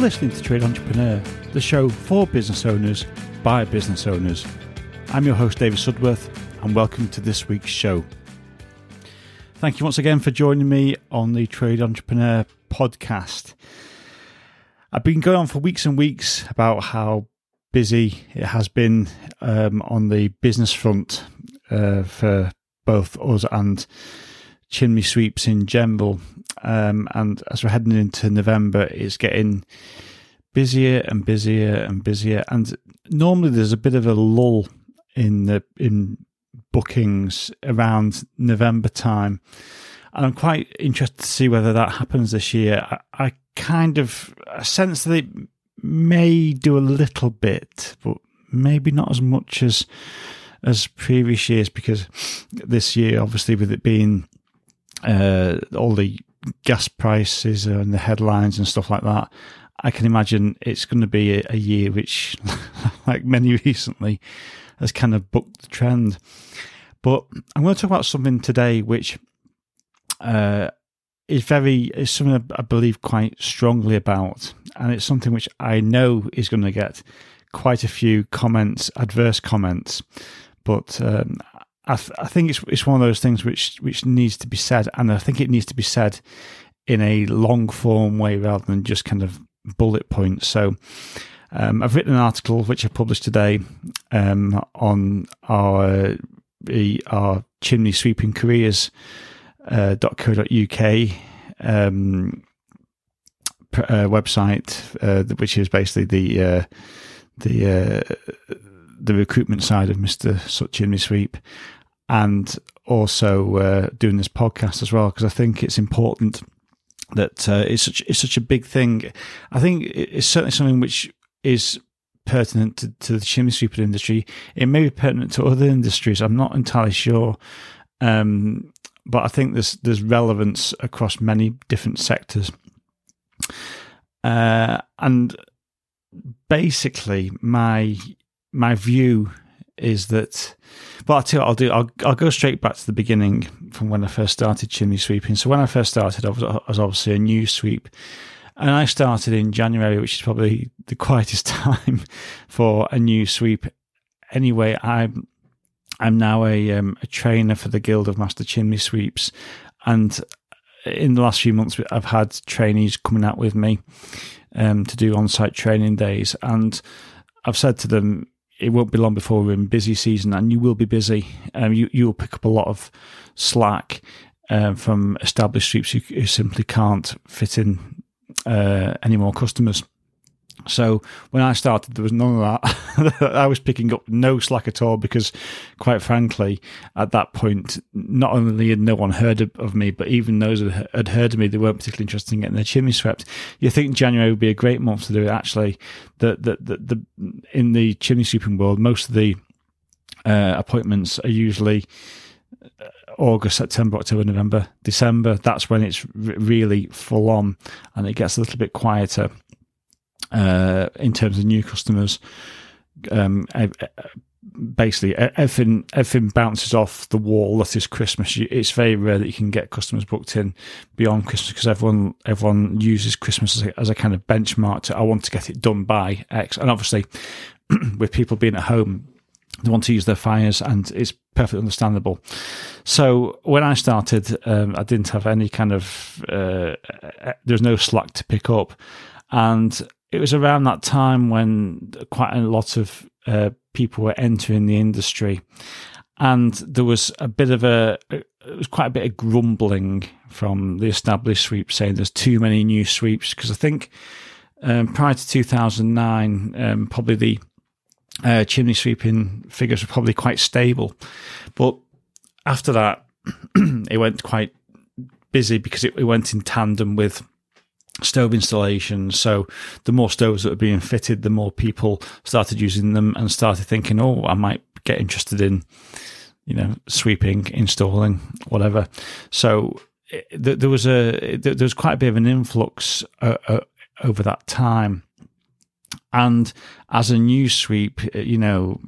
listening to Trade Entrepreneur, the show for business owners by business owners. I'm your host, David Sudworth, and welcome to this week's show. Thank you once again for joining me on the Trade Entrepreneur podcast. I've been going on for weeks and weeks about how busy it has been um, on the business front uh, for both us and chimney sweeps in general. Um, and as we're heading into November, it's getting busier and busier and busier. And normally there's a bit of a lull in the in bookings around November time. And I'm quite interested to see whether that happens this year. I, I kind of sense that it may do a little bit, but maybe not as much as as previous years because this year, obviously, with it being uh, all the gas prices and the headlines and stuff like that, I can imagine it's going to be a, a year which, like many recently, has kind of booked the trend. But I'm going to talk about something today which uh, is very is something I believe quite strongly about, and it's something which I know is going to get quite a few comments, adverse comments. But um, I, th- I think it's it's one of those things which which needs to be said, and I think it needs to be said in a long form way rather than just kind of bullet points. So. Um, I've written an article which I published today um, on our our chimney sweeping careers uh, .co.uk um, uh, website, uh, which is basically the uh, the uh, the recruitment side of Mister Chimney Sweep, and also uh, doing this podcast as well because I think it's important that uh, it's such it's such a big thing. I think it's certainly something which is pertinent to, to the chimney sweeper industry. It may be pertinent to other industries. I'm not entirely sure. Um, but I think there's there's relevance across many different sectors. Uh, and basically, my my view is that. Well, I'll I'll do. I'll I'll go straight back to the beginning from when I first started chimney sweeping. So when I first started, I was, I was obviously a new sweep, and I started in January, which is probably the quietest time for a new sweep. Anyway, I'm I'm now a, um, a trainer for the Guild of Master Chimney Sweeps, and in the last few months, I've had trainees coming out with me um, to do on-site training days, and I've said to them, it won't be long before we're in busy season, and you will be busy. Um, you you will pick up a lot of slack um, from established sweeps who, who, simply can't fit in uh, any more customers. So when I started, there was none of that. I was picking up no slack at all because, quite frankly, at that point, not only had no one heard of me, but even those that had heard of me, they weren't particularly interested in getting their chimney swept. You think January would be a great month to do it? Actually, the the the, the in the chimney sweeping world, most of the uh, appointments are usually uh, August, September, October, November, December. That's when it's really full on, and it gets a little bit quieter uh, in terms of new customers. Um, basically, everything everything bounces off the wall that is Christmas. It's very rare that you can get customers booked in beyond Christmas because everyone everyone uses Christmas as a, as a kind of benchmark. To I want to get it done by X, and obviously, with people being at home, they want to use their fires, and it's perfectly understandable. So when I started, um, I didn't have any kind of uh, there's no slack to pick up, and it was around that time when quite a lot of uh, people were entering the industry, and there was a bit of a it was quite a bit of grumbling from the established sweeps saying there's too many new sweeps. Because I think um, prior to 2009, um, probably the uh, chimney sweeping figures were probably quite stable, but after that, it went quite busy because it, it went in tandem with stove installations. So the more stoves that were being fitted, the more people started using them and started thinking, oh, I might get interested in, you know, sweeping, installing, whatever. So it, there was a there was quite a bit of an influx uh, uh, over that time. And as a new sweep, you know,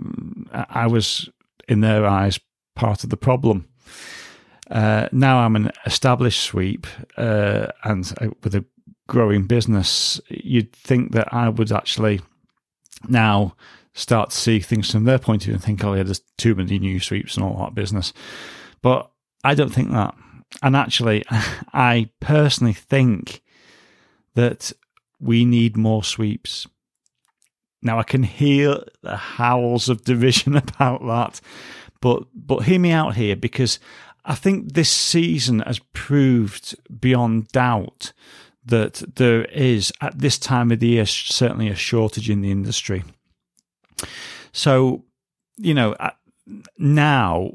I was in their eyes part of the problem. Uh, now I'm an established sweep uh, and uh, with a growing business, you'd think that I would actually now start to see things from their point of view and think, oh, yeah, there's too many new sweeps and all that business. But I don't think that. And actually, I personally think that we need more sweeps. Now I can hear the howls of derision about that, but but hear me out here because I think this season has proved beyond doubt that there is at this time of the year certainly a shortage in the industry. So, you know, now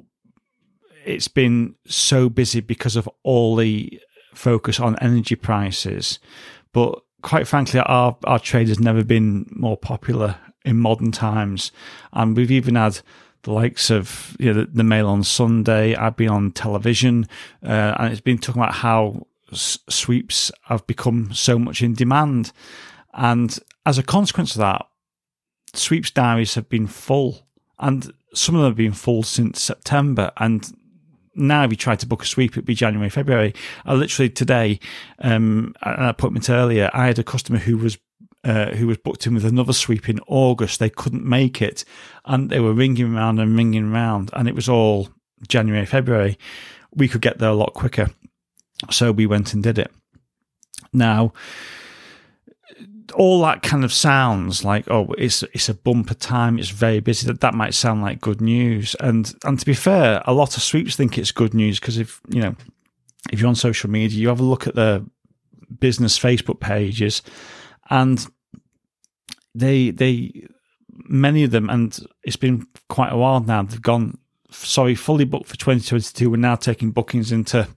it's been so busy because of all the focus on energy prices, but quite frankly, our our trade has never been more popular in modern times, and we've even had the likes of you know, the, the, Mail on Sunday. I've been on television, uh, and it's been talking about how s- sweeps have become so much in demand, and as a consequence of that, sweeps diaries have been full, and some of them have been full since September, and now if you try to book a sweep, it'd be January, February. I literally today, um, an appointment earlier, I had a customer who was uh, who was booked in with another sweep in August. They couldn't make it, and they were ringing around and ringing around, and it was all January, February. We could get there a lot quicker, so we went and did it. Now, all that kind of sounds like oh it's it's a bumper time it's very busy. That that might sound like good news. And and to be fair a lot of sweeps think it's good news because if you know if you're on social media you have a look at the business facebook pages and they they many of them and it's been quite a while now they've gone sorry fully booked for 2022 we're now taking bookings into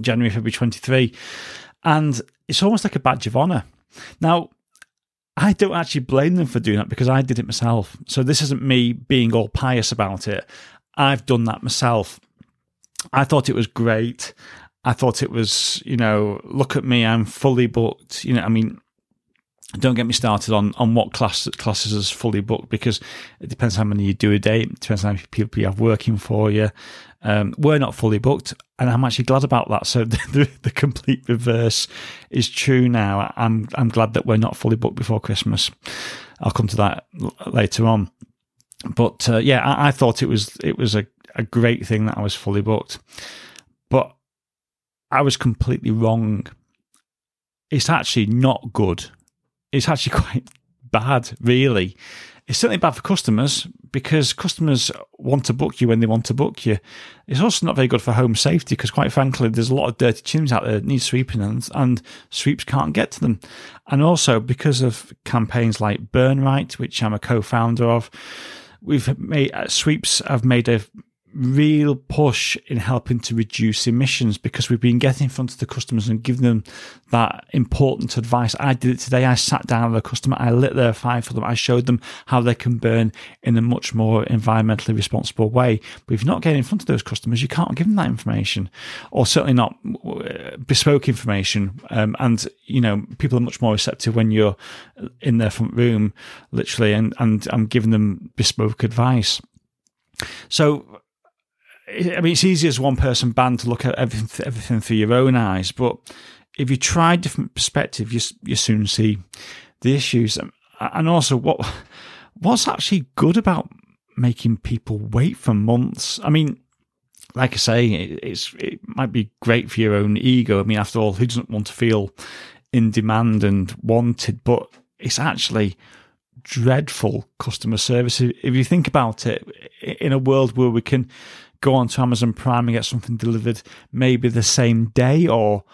january february 23 and it's almost like a badge of honor now I don't actually blame them for doing that because I did it myself. So this isn't me being all pious about it. I've done that myself. I thought it was great. I thought it was, you know, look at me, I'm fully booked. You know, I mean, don't get me started on on what class classes is fully booked because it depends how many you do a day. It depends how many people you have working for you. Um, we're not fully booked, and I'm actually glad about that. So the, the, the, complete reverse is true now. I'm I'm glad that we're not fully booked before Christmas. I'll come to that later on. But uh, yeah, I, I, thought it was it was a, a great thing that I was fully booked, but I was completely wrong. It's actually not good it's actually quite bad, really. It's certainly bad for customers because customers want to book you when they want to book you. It's also not very good for home safety because, quite frankly, there's a lot of dirty chimneys out there that need sweeping and, and sweeps can't get to them. And also because of campaigns like Burn Right, which I'm a co-founder of, we've made uh, sweeps have made a real push in helping to reduce emissions because we've been getting in front of the customers and giving them that important advice. I did it today. I sat down with a customer, I lit their fire for them, I showed them how they can burn in a much more environmentally responsible way. But if you're not getting in front of those customers, you can't give them that information, or certainly not uh, bespoke information. Um, and you know, people are much more receptive when you're in their front room, literally, and and I'm giving them bespoke advice. So I mean, it's easy as one person band to look at everything, everything through your own eyes, but if you try different perspective, you you soon see the issues, and also what what's actually good about making people wait for months. I mean, like I say, it, it's it might be great for your own ego. I mean, after all, who doesn't want to feel in demand and wanted? But it's actually dreadful customer service if you think about it. In a world where we can go onto Amazon Prime and get something delivered maybe the same day or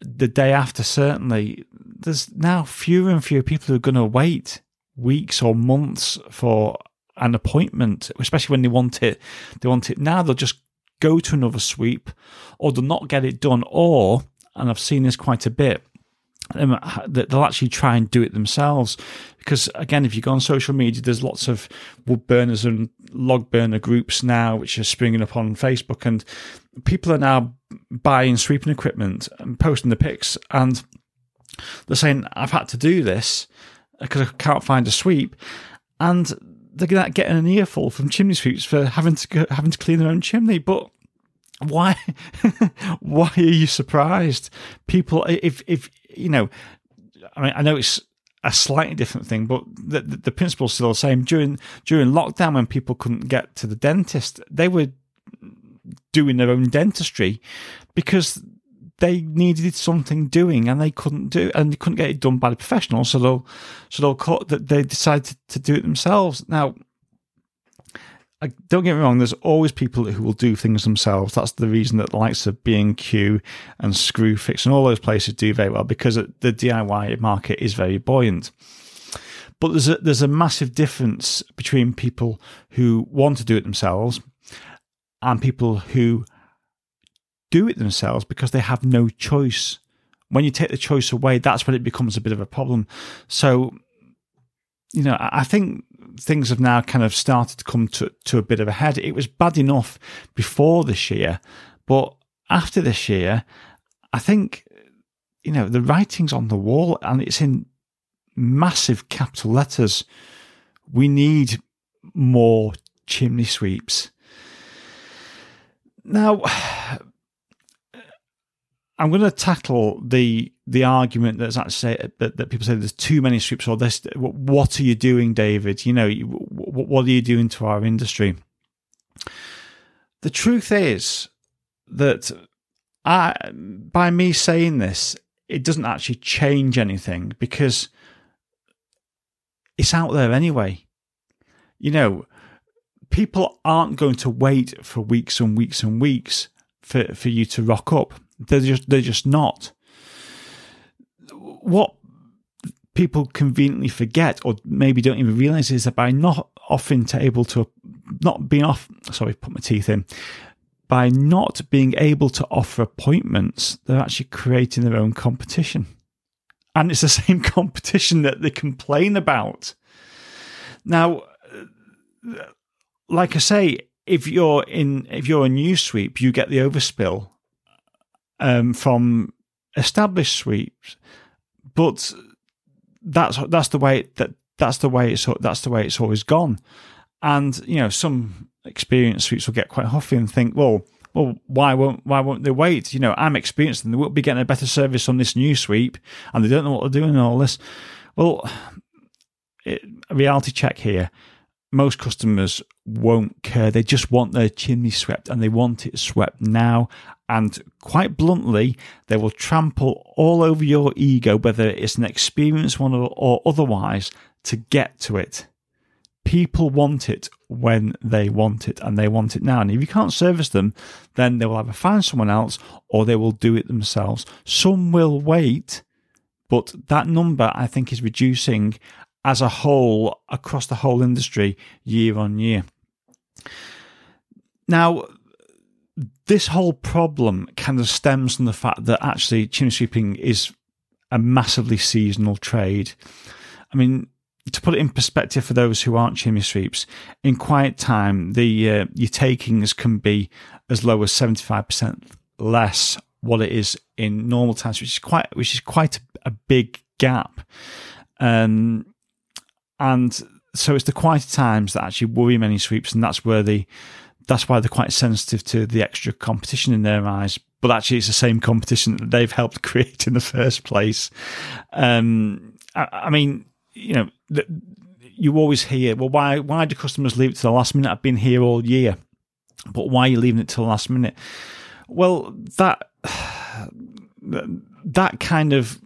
the day after, certainly, there's now fewer and fewer people who are going to wait weeks or months for an appointment, especially when they want it. They want it now. They'll just go to another sweep, or they'll not get it done, or and I've seen this quite a bit um, they'll actually try and do it themselves. Because again, if you go on social media, there's lots of wood burners and log burner groups now which are springing up on Facebook, and people are now buying sweeping equipment and posting the pics, and they're saying, "I've had to do this because I can't find a sweep," and they're getting an earful from chimney sweeps for having to go, having to clean their own chimney, but why why are you surprised? People if if you know, I mean, I know it's a slightly different thing, but the, the, the principle's still the same. During during lockdown, when people couldn't get to the dentist, they were doing their own dentistry because they needed something doing and they couldn't do and they couldn't get it done by the professionals so they'll so they'll that they decided to, to do it themselves now Don't get me wrong there's always people who will do things themselves that's the reason that the likes of B&Q and Screwfix and all those places do very well because the DIY market is very buoyant but there's a there's a massive difference between people who want to do it themselves and people who do it themselves because they have no choice. When you take the choice away, that's when it becomes a bit of a problem. So, you know, I think things have now kind of started to come to, to a bit of a head. It was bad enough before this year, but after this year, I think, you know, the writing's on the wall and it's in massive capital letters. We need more chimney sweeps. Now, I'm going to tackle the the argument that's actually that, that people say there's too many scripts or this. What are you doing, David? You know, what are you doing to our industry? The truth is that I, by me saying this, it doesn't actually change anything because it's out there anyway. You know, people aren't going to wait for weeks and weeks and weeks for, for you to rock up. They're just they're just not. What people conveniently forget or maybe don't even realize is that by not often able to not being off sorry put my teeth in by not being able to offer appointments they're actually creating their own competition. And it's the same competition that they complain about. Now like i say if you're in if you're a new sweep you get the overspill um, from established sweeps, but that's that's the way that that's the way it's that's the way it's always gone. And you know, some experienced sweeps will get quite huffy and think, well, well, why won't why won't they wait? You know, I'm experienced and they will be getting a better service on this new sweep, and they don't know what they're doing and all this. Well, it, reality check here most customers won't care. They just want their chimney swept and they want it swept now. And quite bluntly, they will trample all over your ego, whether it's an experienced one or, otherwise, to get to it. People want it when they want it and they want it now. And if you can't service them, then they will either find someone else or they will do it themselves. Some will wait, but that number I think is reducing as a whole across the whole industry year on year. Now, this whole problem kind of stems from the fact that actually chimney sweeping is a massively seasonal trade. I mean, to put it in perspective for those who aren't chimney sweeps, in quiet time, the uh, your takings can be as low as seventy five percent less what it is in normal times, which is quite which is quite a, a big gap. Um, and so it's the quieter times that actually worry many sweeps, and that's where the that's why they're quite sensitive to the extra competition in their eyes. But actually, it's the same competition that they've helped create in the first place. Um, I, I, mean, you know, the, you always hear, well, why why do customers leave it to the last minute? I've been here all year, but why are you leaving it to the last minute? Well, that that kind of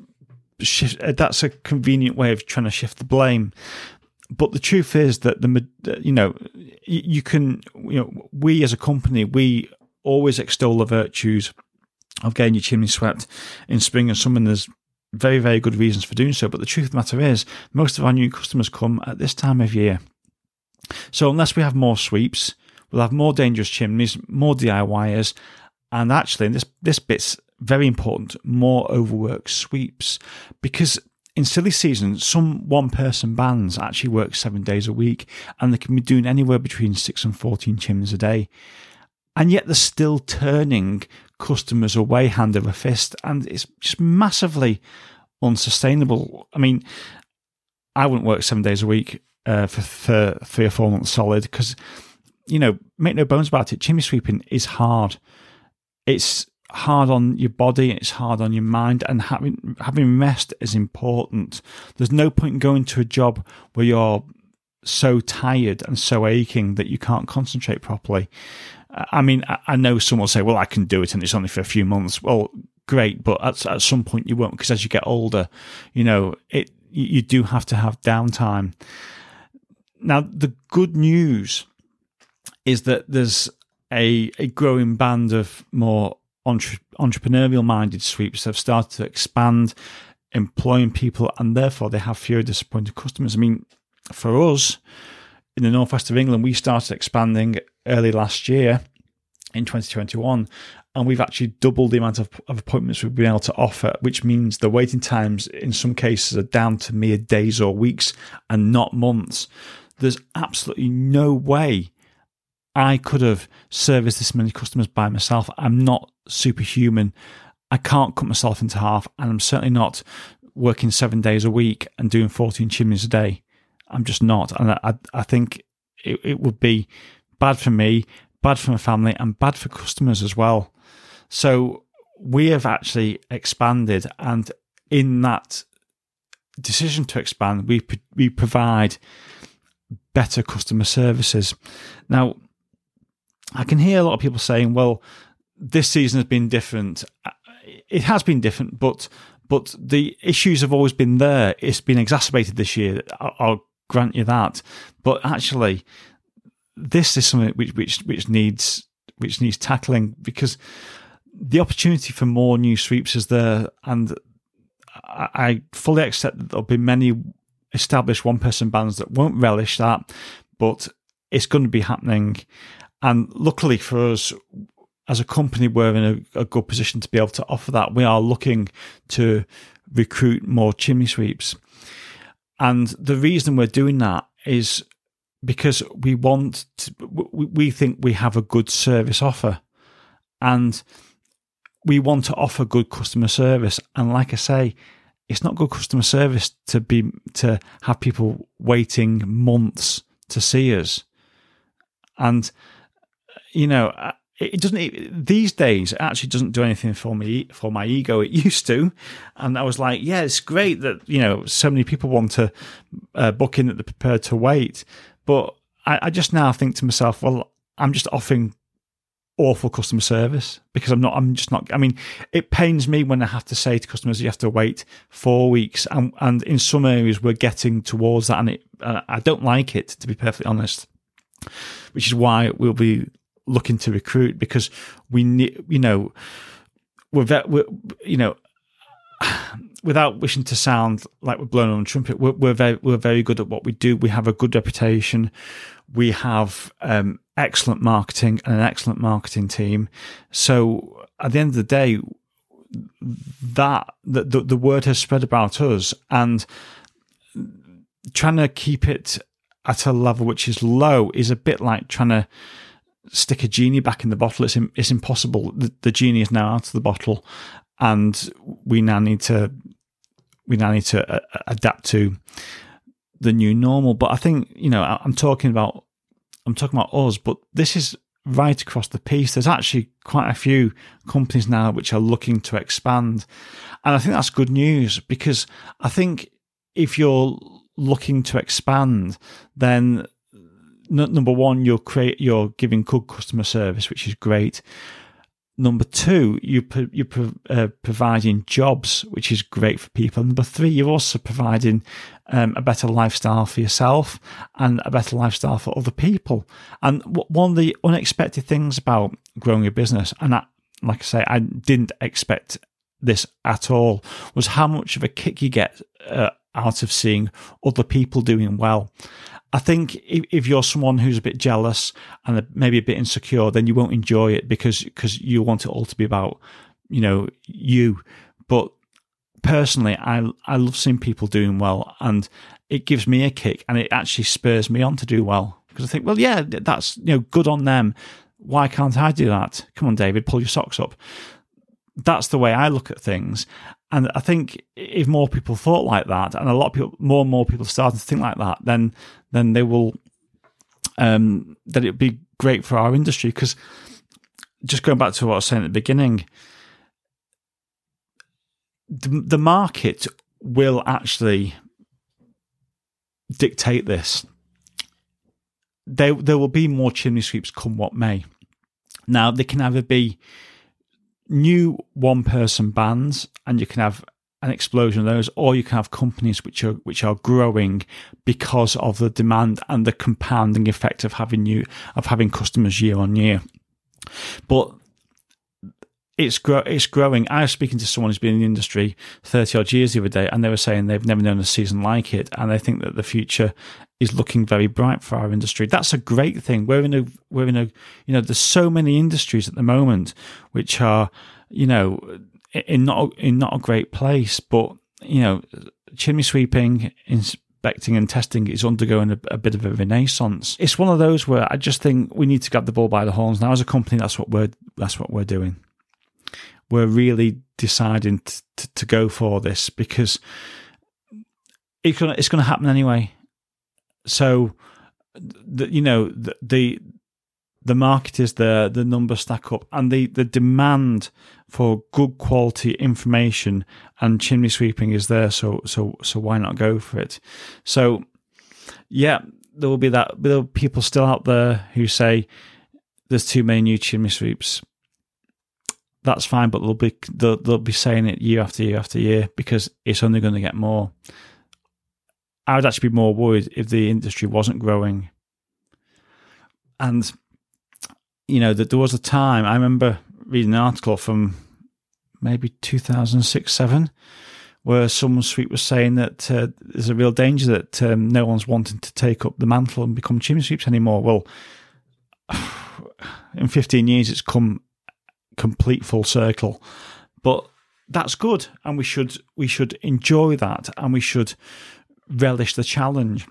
shift, that's a convenient way of trying to shift the blame. But the truth is that the you know you can you know we as a company we always extol the virtues of getting your chimney swept in spring and summer. There's very very good reasons for doing so. But the truth of the matter is, most of our new customers come at this time of year. So unless we have more sweeps, we'll have more dangerous chimneys, more DIYers, and actually, and this this bit's very important, more overworked sweeps. Because in silly season, some one person bands actually work seven days a week and they can be doing anywhere between six and 14 chimneys a day. And yet they're still turning customers away hand over fist. And it's just massively unsustainable. I mean, I wouldn't work seven days a week uh, for, for three or four months solid because, you know, make no bones about it, chimney sweeping is hard. It's hard on your body, it's hard on your mind, and having having rest is important. There's no point in going to a job where you're so tired and so aching that you can't concentrate properly. I mean, I know someone will say, "Well, I can do it, and it's only for a few months." Well, great, but at, at some point you won't, because as you get older, you know, it you do have to have downtime. Now, the good news is that there's a, a growing band of more entre- entrepreneurial minded sweeps have started to expand, employing people, and therefore they have fewer disappointed customers. I mean, for us in the northwest of England, we started expanding early last year in 2021 and we've actually doubled the amount of, of, appointments we've been able to offer, which means the waiting times in some cases are down to mere days or weeks and not months. There's absolutely no way I could have serviced this many customers by myself. I'm not superhuman. I can't cut myself into half, and I'm certainly not working seven days a week and doing 14 chimneys a day. I'm just not. And I, I think it, it would be bad for me, bad for my family, and bad for customers as well. So we have actually expanded, and in that decision to expand, we we provide better customer services. Now, I can hear a lot of people saying, well, this season has been different. Uh, it has been different, but but the issues have always been there. It's been exacerbated this year. I'll, I'll grant you that. But actually, this is something which which which needs which needs tackling because the opportunity for more new sweeps is there, and I fully accept that there'll be many established one person bands that won't relish that, but it's going to be happening. And luckily for us, as a company, we're in a, a, good position to be able to offer that. We are looking to recruit more chimney sweeps. And the reason we're doing that is because we want to, we think we have a good service offer and we want to offer good customer service. And like I say, it's not good customer service to be to have people waiting months to see us. And you know, uh, it doesn't it, these days it actually doesn't do anything for me for my ego. It used to. And i was like yeah it's great that you know so many people want to uh, book in that they're prepared to wait. But I, I just now think to myself well i'm just offering awful customer service because i'm not i'm just not i mean it pains me when i have to say to customers you have to wait four weeks. And, and in some areas we're getting towards that. And it, uh, i don't like it to be perfectly honest which is why we'll be looking to recruit because we need, you know, we're, ve- we're you know, without wishing to sound like we're blowing on trumpet, we're, we're, very we're very good at what we do. We have a good reputation. We have um, excellent marketing and an excellent marketing team. So at the end of the day, that the, the, the word has spread about us, and trying to keep it at a level which is low is a bit like trying to stick a genie back in the bottle. It's it's impossible. The, the genie is now out of the bottle, and we now need to we now need to uh, adapt to the new normal. But I think you know I'm talking about I'm talking about us, but this is right across the piece. There's actually quite a few companies now which are looking to expand, and I think that's good news because I think if you're looking to expand, then number one, you're create you're giving good customer service, which is great. Number two, you you're uh, providing jobs, which is great for people. Number three, you're also providing um, a better lifestyle for yourself and a better lifestyle for other people. And one of the unexpected things about growing a business, and I, like I say, I didn't expect this at all, was how much of a kick you get uh, out of seeing other people doing well. I think if, if you're someone who's a bit jealous and maybe a bit insecure, then you won't enjoy it because because you want it all to be about you know you. But personally, I I love seeing people doing well, and it gives me a kick, and it actually spurs me on to do well because I think, well, yeah, that's you know good on them. Why can't I do that? Come on, David, pull your socks up. That's the way I look at things. And I think if more people thought like that, and a lot of people, more and more people started to think like that, then then they will, um, then it'd be great for our industry. Because just going back to what I was saying at the beginning, the, the market will actually dictate this. There, there will be more chimney sweeps come what may. Now, they can either be new one person bands, and you can have an explosion of those, or you can have companies which are which are growing because of the demand and the compounding effect of having new of having customers year on year. But it's it's growing. I was speaking to someone who's been in the industry thirty odd years the other day, and they were saying they've never known a season like it, and they think that the future is looking very bright for our industry. That's a great thing. We're in a we're in a you know there's so many industries at the moment which are you know in not in not a great place. But you know, chimney sweeping, inspecting, and testing is undergoing a, a, bit of a renaissance. It's one of those where I just think we need to grab the ball by the horns. Now, as a company, that's what we're that's what we're doing. We're really deciding to, to, to go for this because it's it's gonna happen anyway. So, the, you know, the, the the market is there, the numbers stack up, and the, the demand for good quality information and chimney sweeping is there. So so so why not go for it? So yeah, there will be that. There will people still out there who say there's too many new chimney sweeps. That's fine, but they'll be they'll, they'll be saying it year after year after year because it's only going to get more. I would actually be more worried if the industry wasn't growing. And you know that there was a time I remember reading an article from maybe 2006 7 where someone sweet was saying that uh, there's a real danger that um, no one's wanting to take up the mantle and become chimney sweeps anymore. Well, in 15 years, it's come complete full circle, but that's good, and we should we should enjoy that, and we should relish the challenge.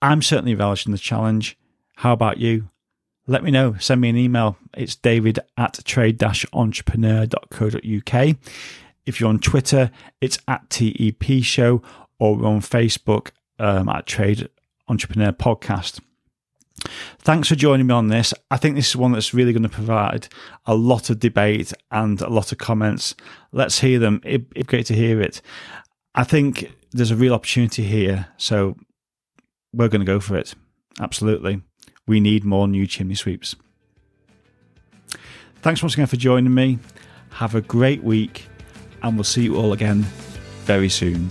I'm certainly relishing the challenge. How about you? let me know. Send me an email. It's david at trade entrepreneur.co.uk. If you're on Twitter, it's at TEP Show or on Facebook um, at Trade Entrepreneur Podcast. Thanks for joining me on this. I think this is one that's really going to provide a lot of debate and a lot of comments. Let's hear them. It, it's great to hear it. I think there's a real opportunity here, so we're going to go for it. Absolutely. We need more new chimney sweeps. Thanks once again for joining me. Have a great week, and we'll see you all again very soon.